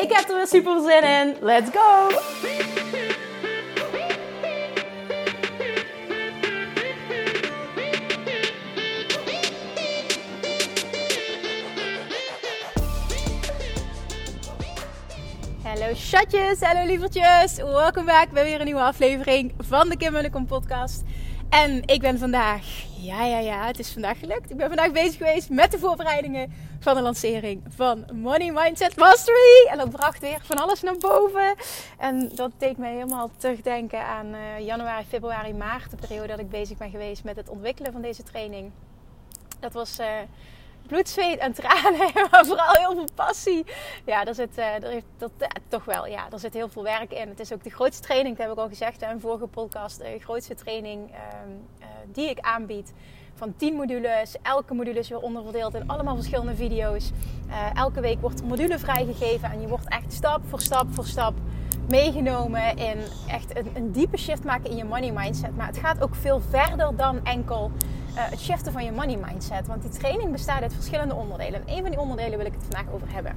Ik heb er weer super zin in. Let's go! Hallo chatjes, hallo lievertjes. Welkom back bij weer een nieuwe aflevering van de Kim podcast. En ik ben vandaag, ja ja ja, het is vandaag gelukt. Ik ben vandaag bezig geweest met de voorbereidingen van de lancering van Money Mindset Mastery. En dat bracht weer van alles naar boven. En dat deed mij helemaal terugdenken aan uh, januari, februari, maart. De periode dat ik bezig ben geweest met het ontwikkelen van deze training. Dat was... Uh, bloed, zweet en tranen, maar vooral heel veel passie. Ja, daar zit, uh, er heeft, dat, uh, toch wel, ja, er zit heel veel werk in. Het is ook de grootste training, dat heb ik al gezegd in een vorige podcast, de grootste training uh, die ik aanbied. Van 10 modules, elke module is weer onderverdeeld in allemaal verschillende video's. elke week wordt een module vrijgegeven en je wordt echt stap voor stap voor stap meegenomen in echt een, een diepe shift maken in je money mindset. Maar het gaat ook veel verder dan enkel het shiften van je money mindset. Want die training bestaat uit verschillende onderdelen. En een van die onderdelen wil ik het vandaag over hebben.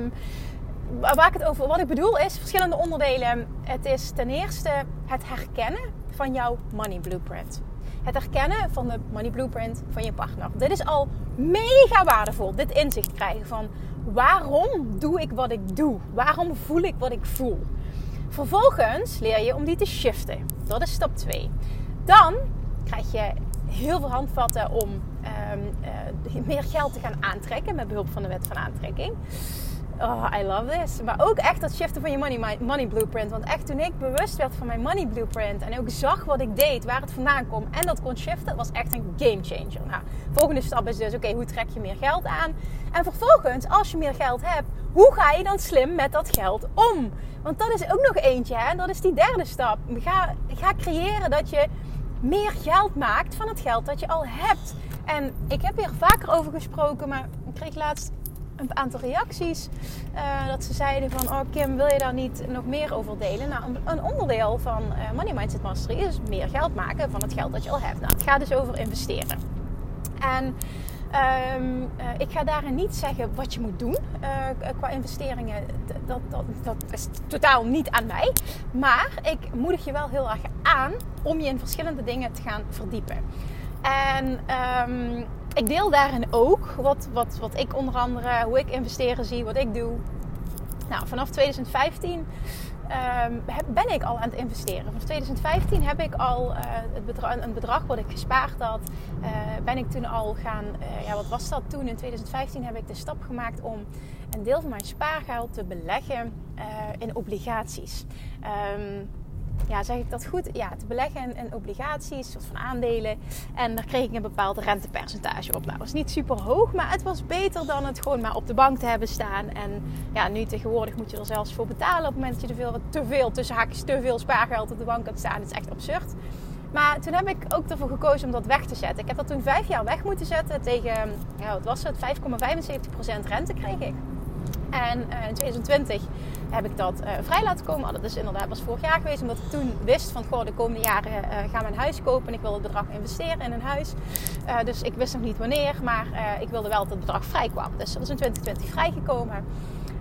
Um, waar ik het over, wat ik bedoel is verschillende onderdelen. Het is ten eerste het herkennen van jouw money blueprint. Het herkennen van de money blueprint van je partner. Dit is al mega waardevol. Dit inzicht krijgen van waarom doe ik wat ik doe? Waarom voel ik wat ik voel? Vervolgens leer je om die te shiften. Dat is stap 2. Dan krijg je heel veel handvatten om um, uh, meer geld te gaan aantrekken met behulp van de wet van aantrekking. Oh, I love this. Maar ook echt dat shiften van je money, money blueprint. Want echt toen ik bewust werd van mijn money blueprint en ook zag wat ik deed, waar het vandaan kwam en dat kon shiften, was echt een game changer. Nou, volgende stap is dus, oké, hoe trek je meer geld aan? En vervolgens, als je meer geld hebt, hoe ga je dan slim met dat geld om? Want dat is ook nog eentje, hè? Dat is die derde stap. Ga, ga creëren dat je meer geld maakt van het geld dat je al hebt. En ik heb hier vaker over gesproken, maar ik kreeg laatst een aantal reacties. Uh, dat ze zeiden van, oh Kim, wil je daar niet nog meer over delen? Nou, een onderdeel van uh, Money Mindset Mastery is meer geld maken van het geld dat je al hebt. Nou, het gaat dus over investeren. En Um, uh, ik ga daarin niet zeggen wat je moet doen uh, qua investeringen. Dat, dat, dat is totaal niet aan mij. Maar ik moedig je wel heel erg aan om je in verschillende dingen te gaan verdiepen. En um, ik deel daarin ook wat, wat, wat ik onder andere, hoe ik investeren zie, wat ik doe. Nou, vanaf 2015 um, ben ik al aan het investeren. Vanaf 2015 heb ik al uh, het een bedrag wat ik gespaard had, uh, ben ik toen al gaan, uh, ja wat was dat toen? In 2015 heb ik de stap gemaakt om een deel van mijn spaargeld te beleggen in obligaties. Um, ja, zeg ik dat goed? Ja, te beleggen in, obligaties, soort van aandelen. En daar kreeg ik een bepaald rentepercentage op. Nou, dat was niet super hoog, maar het was beter dan het gewoon maar op de bank te hebben staan. En ja, nu tegenwoordig moet je er zelfs voor betalen op het moment dat je te veel, te veel tussen haakjes, te veel spaargeld op de bank hebt staan. Het is echt absurd. Maar toen heb ik ook ervoor gekozen om dat weg te zetten. Ik heb dat toen vijf jaar weg moeten zetten tegen, ja, wat was het, 5,75% rente kreeg ik. En uh, in 2020 heb ik dat uh, vrij laten komen. Oh, dat is inderdaad was vorig jaar geweest. Omdat ik toen wist van goh, de komende jaren uh, gaan we een huis kopen. En ik wil het bedrag investeren in een huis. dus ik wist nog niet wanneer. Maar ik wilde wel dat het bedrag vrij kwam. Dus dat is in 2020 vrijgekomen.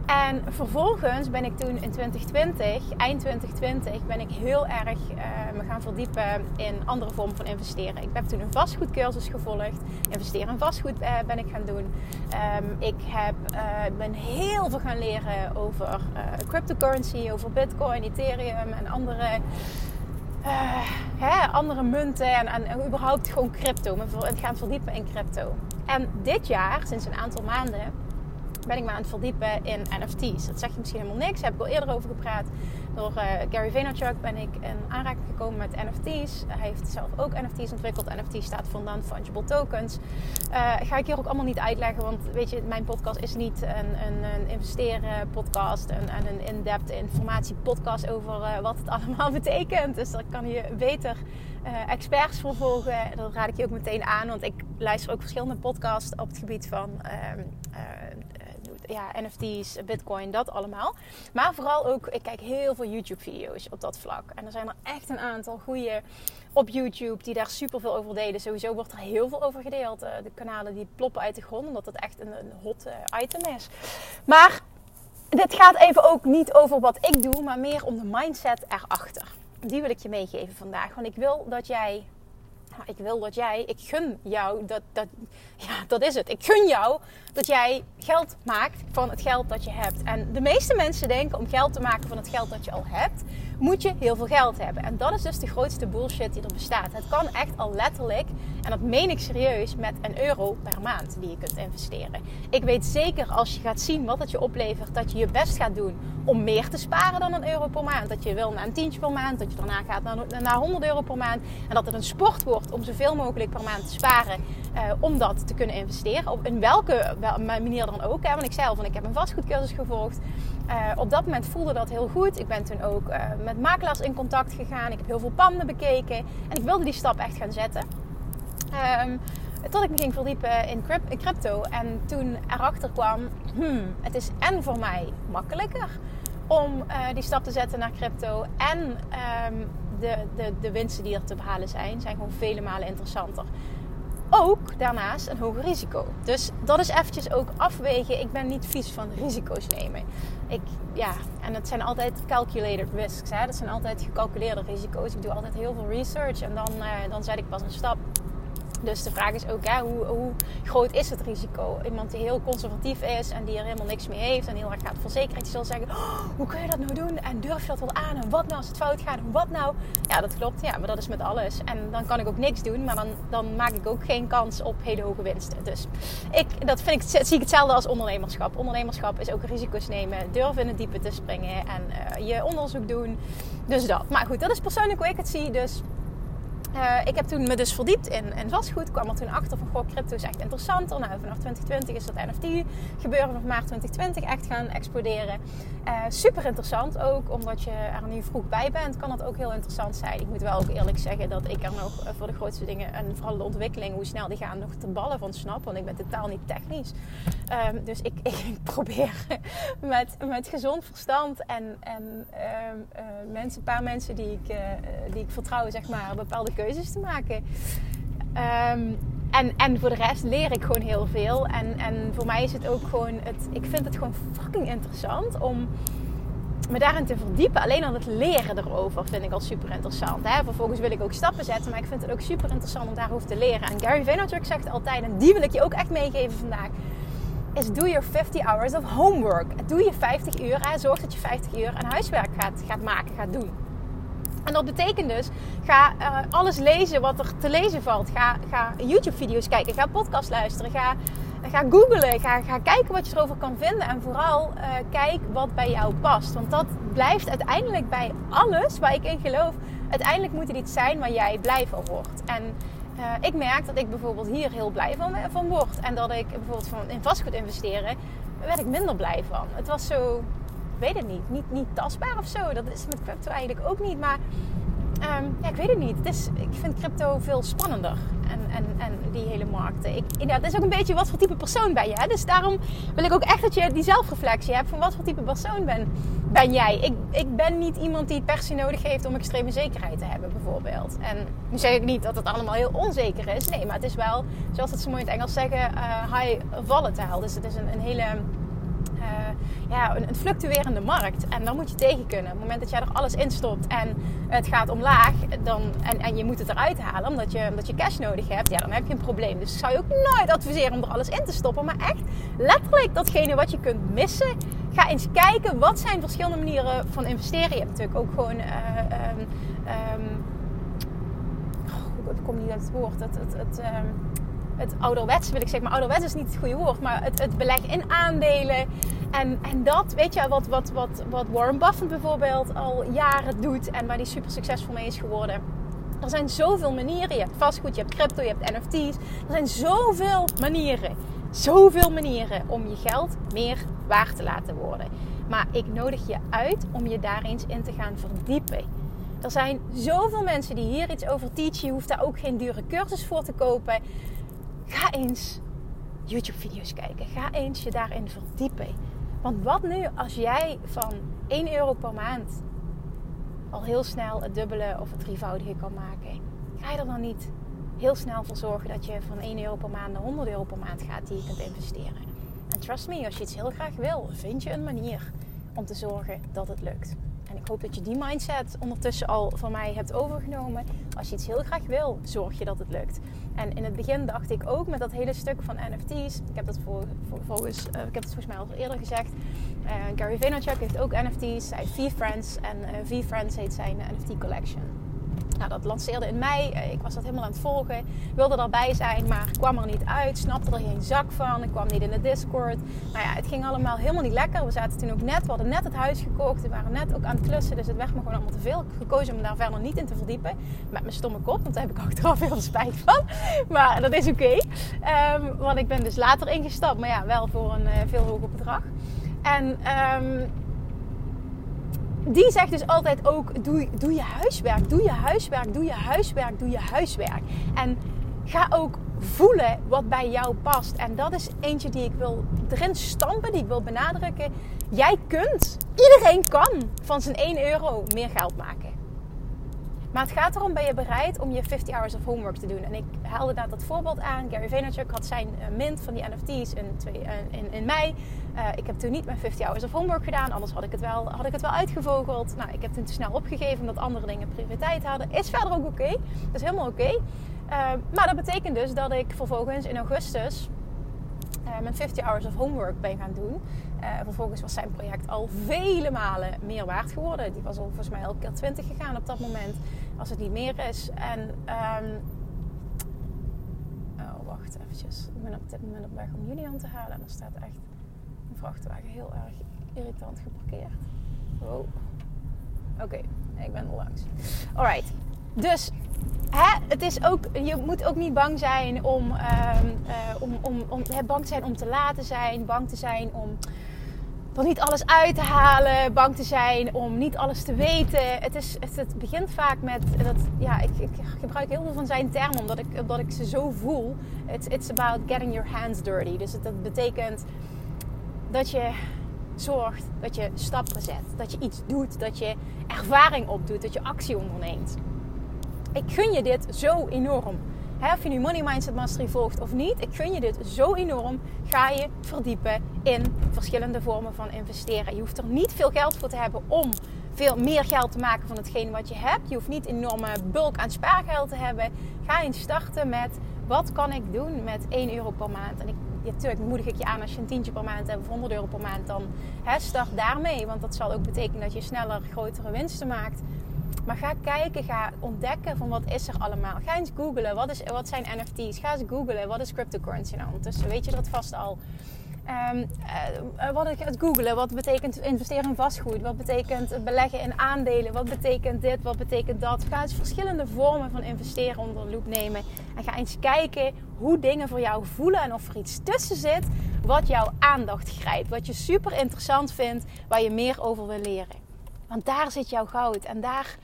En vervolgens ben ik toen in 2020, eind 2020, ben ik heel erg uh, me gaan verdiepen in andere vormen van investeren. Ik heb toen een vastgoedcursus gevolgd. Investeren in vastgoed uh, ben ik gaan doen. Um, ik heb, uh, ben heel veel gaan leren over cryptocurrency, over bitcoin, ethereum en andere... Hè, andere munten en, en, en, überhaupt gewoon crypto. Me gaan verdiepen in crypto. En dit jaar, sinds een aantal maanden, ben ik me aan het verdiepen in NFT's. Dat zeg je misschien helemaal niks, daar heb ik al eerder over gepraat. Door uh, Gary Vaynerchuk ben ik in aanraking gekomen met NFT's. Hij heeft zelf ook NFT's ontwikkeld. NFT staat voor Non-Fungible Tokens. Uh, ga ik hier ook allemaal niet uitleggen, want weet je, mijn podcast is niet een, een, een investeren podcast en, en een in-depth informatie podcast over uh, wat het allemaal betekent. Dus daar kan je beter experts voor volgen. Dat raad ik je ook meteen aan, want ik luister ook verschillende podcasts op het gebied van ehm, ja, NFT's, Bitcoin, dat allemaal. Maar vooral ook, ik kijk heel veel YouTube-video's op dat vlak. En er zijn er echt een aantal goede op YouTube die daar super veel over delen. Sowieso wordt er heel veel over gedeeld. Eh, de kanalen die ploppen uit de grond, omdat het echt een, een hot eh, item is. Maar dit gaat even ook niet over wat ik doe, maar meer om de mindset erachter. Die wil ik je meegeven vandaag. Want ik wil dat jij ik wil dat jij, ik gun jou, dat, dat, ja, dat is het. Ik gun jou dat jij geld maakt van het geld dat je hebt. En de meeste mensen denken om geld te maken van het geld dat je al hebt, moet je heel veel geld hebben. En dat is dus de grootste bullshit die er bestaat. Het kan echt al letterlijk, en dat meen ik serieus, met een euro per maand die je kunt investeren. Ik weet zeker als je gaat zien wat het je oplevert, dat je je best gaat doen om meer te sparen dan een euro per maand. Dat je wil naar een tientje per maand, dat je daarna gaat naar, naar 100 euro per maand. En dat het een sport wordt om zoveel mogelijk per maand te sparen uh, om dat te kunnen investeren. Op in welke manier dan ook. Hè? Want ik zei al ik heb een vastgoedcursus gevolgd. Uh, op dat moment voelde dat heel goed. Ik ben toen ook uh, met makelaars in contact gegaan. Ik heb heel veel panden bekeken. En ik wilde die stap echt gaan zetten. Um, tot ik me ging verdiepen in crypto. En toen erachter kwam, hmm, het is en voor mij makkelijker om die stap te zetten naar crypto. En um, de, de, de winsten die er te behalen zijn, zijn gewoon vele malen interessanter. Ook daarnaast een hoger risico. Dus dat is eventjes ook afwegen. Ik ben niet vies van risico's nemen. Ik, ja, en het zijn altijd calculated risks. Hè? Dat zijn altijd gecalculeerde risico's. Ik doe altijd heel veel research en dan, uh, dan zet ik pas een stap. Dus de vraag is ook, hè, hoe, hoe, groot is het risico? Iemand die heel conservatief is en die er helemaal niks mee heeft en heel erg gaat verzekeren, die zal zeggen, oh, hoe kun je dat nou doen? En durf je dat wel aan? En wat nou als het fout gaat? En wat nou? Ja, dat klopt. Ja, maar dat is met alles. En dan kan ik ook niks doen, maar dan, dan maak ik ook geen kans op hele hoge winsten. Dus ik, dat vind ik, zie ik hetzelfde als ondernemerschap. Ondernemerschap is ook risico's nemen, durven in het diepe te springen en uh, je onderzoek doen. Dus dat. Maar goed, dat is persoonlijk hoe ik het zie. Dus uh, ik heb toen me dus verdiept in, in vastgoed. Kwam er toen achter van, goh, crypto is echt interessanter. Nou, vanaf 2020 is dat NFT gebeuren. Vanaf maart 2020 echt gaan exploderen. Uh, super interessant ook, omdat je er nu vroeg bij bent, kan het ook heel interessant zijn. Ik moet wel ook eerlijk zeggen dat ik er nog uh, voor de grootste dingen, en vooral de ontwikkeling, hoe snel die gaan, nog te ballen van snap. Want ik ben totaal niet technisch. Um, dus ik, ik, probeer met, met gezond verstand en, en um, mensen, een paar mensen die ik, die ik vertrouw, zeg maar, bepaalde keuzes te maken. Um, en, en voor de rest leer ik gewoon heel veel. En, en voor mij is het ook gewoon, het, ik vind het gewoon fucking interessant om me daarin te verdiepen. Alleen al het leren erover vind ik al super interessant. Hè? Vervolgens wil ik ook stappen zetten, maar ik vind het ook super interessant om daarover te leren. En Gary Vaynerchuk zegt altijd, en die wil ik je ook echt meegeven vandaag, is do your 50 hours of homework. Doe je 50 uur, zorg dat je 50 uur aan huiswerk gaat, gaat maken, gaat doen. En dat betekent dus, ga uh, alles lezen wat er te lezen valt. Ga, ga YouTube-video's kijken, ga podcast luisteren, ga, ga googlen, ga, ga kijken wat je erover kan vinden. En vooral uh, kijk wat bij jou past. Want dat blijft uiteindelijk bij alles waar ik in geloof. Uiteindelijk moet het iets zijn waar jij blij van wordt. En uh, ik merk dat ik bijvoorbeeld hier heel blij van, van word. En dat ik bijvoorbeeld van in vastgoed investeren, werd ik minder blij van. Het was zo weet het niet. niet. Niet tastbaar of zo. Dat is met crypto eigenlijk ook niet. Maar um, ja, ik weet het niet. Het ik vind crypto veel spannender. En, en, en die hele markten. Ik, ja, het is ook een beetje wat voor type persoon ben je. Hè? Dus daarom wil ik ook echt dat je die zelfreflectie hebt. Van wat voor type persoon ben, ben jij. Ik, ik ben niet iemand die het per se nodig heeft om extreme zekerheid te hebben bijvoorbeeld. En nu zeg ik niet dat het allemaal heel onzeker is. Nee, maar het is wel, zoals het zo mooi in het Engels zeggen, uh, high volatile. Dus het is een, een hele uh, ja, een, fluctuerende markt. En daar moet je tegen kunnen. Op het moment dat jij er alles in stopt en het gaat omlaag dan, en, en je moet het eruit halen omdat je, omdat je cash nodig hebt, ja, dan heb je een probleem. Dus ik zou je ook nooit adviseren om er alles in te stoppen. Maar echt letterlijk datgene wat je kunt missen. Ga eens kijken wat zijn verschillende manieren van investeren. Je hebt natuurlijk ook gewoon. Uh, um, ik kom niet uit het woord. Het, het, het, um, het ouderwets wil ik zeggen. Maar ouderwets is niet het goede woord. Maar het, het beleg in aandelen. En, en dat, weet je, wat, wat, wat, wat Warren Buffett bijvoorbeeld al jaren doet en waar hij super succesvol mee is geworden. Er zijn zoveel manieren. Je hebt vastgoed, je hebt crypto, je hebt NFT's. Er zijn zoveel manieren. Zoveel manieren om je geld meer waard te laten worden. Maar ik nodig je uit om je daar eens in te gaan verdiepen. Er zijn zoveel mensen die hier iets over teachen. Je hoeft daar ook geen dure cursus voor te kopen. Ga eens YouTube-video's kijken. Ga eens je daarin verdiepen. Want wat nu als jij van 1 euro per maand al heel snel het dubbele of het drievoudige kan maken? Ga je er dan niet heel snel voor zorgen dat je van 1 euro per maand naar 100 euro per maand gaat die je kunt investeren? En trust me, als je iets heel graag wil, vind je een manier om te zorgen dat het lukt. En ik hoop dat je die mindset ondertussen al van mij hebt overgenomen. Als je iets heel graag wil, zorg je dat het lukt. En in het begin dacht ik ook met dat hele stuk van NFT's. Ik heb dat voor, volgens, uh, ik heb het volgens mij al eerder gezegd. Uh, Gary Vaynerchuk heeft ook NFT's. Hij heeft V-Friends. En uh, V-Friends heet zijn NFT collection. Nou, dat lanceerde in mei. Eh, ik was dat helemaal aan het volgen. Wilde erbij zijn, maar kwam er niet uit. Snapte er geen zak van. Ik kwam niet in de Discord. Nou ja, het ging allemaal helemaal niet lekker. We zaten toen ook net, we hadden net het huis gekocht. We waren net ook aan het klussen, dus het werd me gewoon allemaal te veel. Ik gekozen om daar verder niet in te verdiepen. Met mijn stomme kop, want daar heb ik achteraf heel spijt van. Maar dat is oké. Um, want ik ben dus later ingestapt, maar ja, wel voor een uh, veel hoger bedrag. En... Um, die zegt dus altijd ook: doe, doe je huiswerk, doe je huiswerk, doe je huiswerk, doe je huiswerk. En ga ook voelen wat bij jou past. En dat is eentje die ik wil erin stampen, die ik wil benadrukken. Jij kunt, iedereen kan van zijn 1 euro meer geld maken. Maar het gaat erom, ben je bereid om je 50 hours of homework te doen? En ik haalde daar dat voorbeeld aan. Gary Vaynerchuk had zijn uh, mint van die NFT's in, uh, in, in mei. Uh, ik heb toen niet mijn 50 hours of homework gedaan. Anders had ik het wel, had ik het wel uitgevogeld. Nou, ik heb toen te snel opgegeven omdat andere dingen prioriteit hadden. Is verder ook oké. Okay. Is helemaal oké. Maar dat betekent dus dat ik vervolgens in augustus mijn 50 hours of homework ben gaan doen. Uh, vervolgens was zijn project al vele malen meer waard geworden. Die was al volgens mij elke keer 20 gegaan op dat moment, als het niet meer is. En, um... oh, wacht eventjes. Ik ben op dit moment op weg om Julian te halen en er staat echt een vrachtwagen heel erg irritant geparkeerd. Oh. Oké, ik ben er langs. Alright. Dus hè, het is ook, je moet ook niet bang zijn om, uh, om, om, om bang te zijn om te laten zijn, bang te zijn om er niet alles uit te halen, bang te zijn om niet alles te weten. Het, is, het, begint vaak met dat, ja, ik, ik, gebruik heel veel van zijn termen omdat ik, omdat ik ze zo voel. It's, it's about getting your hands dirty. Dus dat betekent dat je zorgt dat je stappen zet, dat je iets doet, dat je ervaring opdoet, dat je actie onderneemt ik gun je dit zo enorm. He, of je nu Money Mindset Mastery volgt of niet, ik gun je dit zo enorm. Ga je verdiepen in verschillende vormen van investeren. Je hoeft er niet veel geld voor te hebben om veel meer geld te maken van hetgeen wat je hebt. Je hoeft niet enorme bulk aan spaargeld te hebben. Ga eens starten met wat kan ik doen met 1 euro per maand. En ik, natuurlijk moedig ik je aan als je een tientje per maand hebt of 100 euro per maand. Dan start daarmee. Want dat zal ook betekenen dat je sneller grotere winsten maakt. Maar ga kijken, ga ontdekken van wat is er allemaal. Ga eens googlen, wat, is, wat zijn NFT's? Ga eens googlen, wat is cryptocurrency nou? Ondertussen weet je dat vast al. Um, uh, wat ik het googelen, wat betekent investeren in vastgoed? Wat betekent beleggen in aandelen? Wat betekent dit? Wat betekent dat? Ga eens verschillende vormen van investeren onder de loep nemen. En ga eens kijken hoe dingen voor jou voelen en of er iets tussen zit wat jouw aandacht grijpt. Wat je super interessant vindt, waar je meer over wil leren. Want daar zit jouw goud en daar,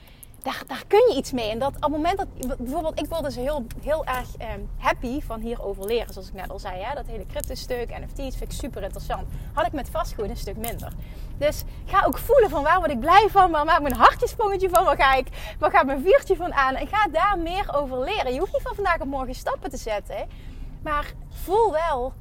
daar, daar kun je iets mee. En dat op het moment dat, bijvoorbeeld, ik word dus heel, heel erg eh, happy van hierover leren. Zoals ik net al zei, hè? dat hele crypto-stuk, NFT's vind ik super interessant. Had ik met vastgoed een stuk minder. Dus ga ook voelen van waar word ik blij van, waar maakt mijn hartjesprongetje van, waar, ga ik, waar gaat mijn vuurtje van aan. En ga daar meer over leren. Je hoeft niet van vandaag op morgen stappen te zetten. Maar voel wel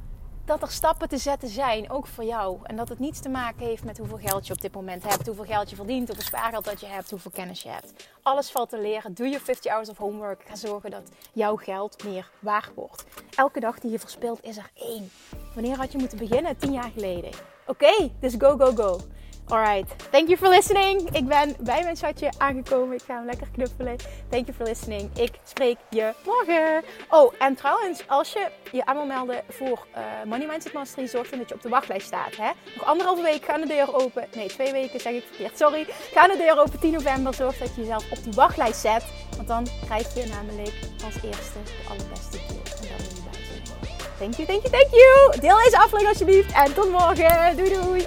dat er stappen te zetten zijn, ook voor jou. En dat het niets te maken heeft met hoeveel geld je op dit moment hebt, hoeveel geld je verdient, hoeveel spaargeld dat je hebt, hoeveel kennis je hebt. Alles valt te leren. Doe je 50 hours of homework. Ga zorgen dat jouw geld meer waard wordt. Elke dag die je verspilt is er één. Wanneer had je moeten beginnen? Tien jaar geleden. Oké, dus go, go, go. Alright, thank you for listening. Ik ben bij mijn schatje aangekomen. Ik ga hem lekker knuffelen. Thank you for listening. Ik spreek je morgen. Oh, en trouwens, als je je aan wil melden voor uh, Money Mindset Mastery, zorg dan dat je op de wachtlijst staat. Hè? Nog anderhalve week gaan de deur open. Nee, twee weken zeg ik verkeerd. Sorry. Gaan de deur open 10 november. Zorg dat je jezelf op die wachtlijst zet. Want dan krijg je namelijk als eerste de allerbeste deal. En daar wil je bij. Thank you, thank you, thank you. Deel deze aflevering alsjeblieft. En tot morgen. Doei doei.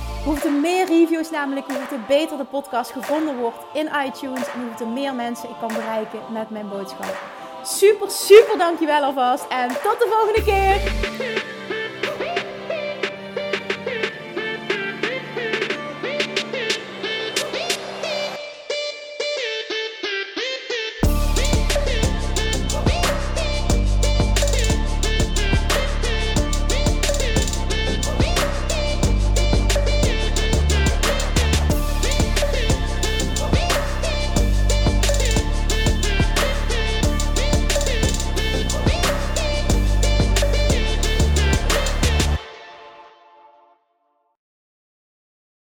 Hoeveel meer reviews namelijk, hoeveel beter de podcast gevonden wordt in iTunes en hoeveel meer mensen ik kan bereiken met mijn boodschap. Super, super dankjewel alvast en tot de volgende keer!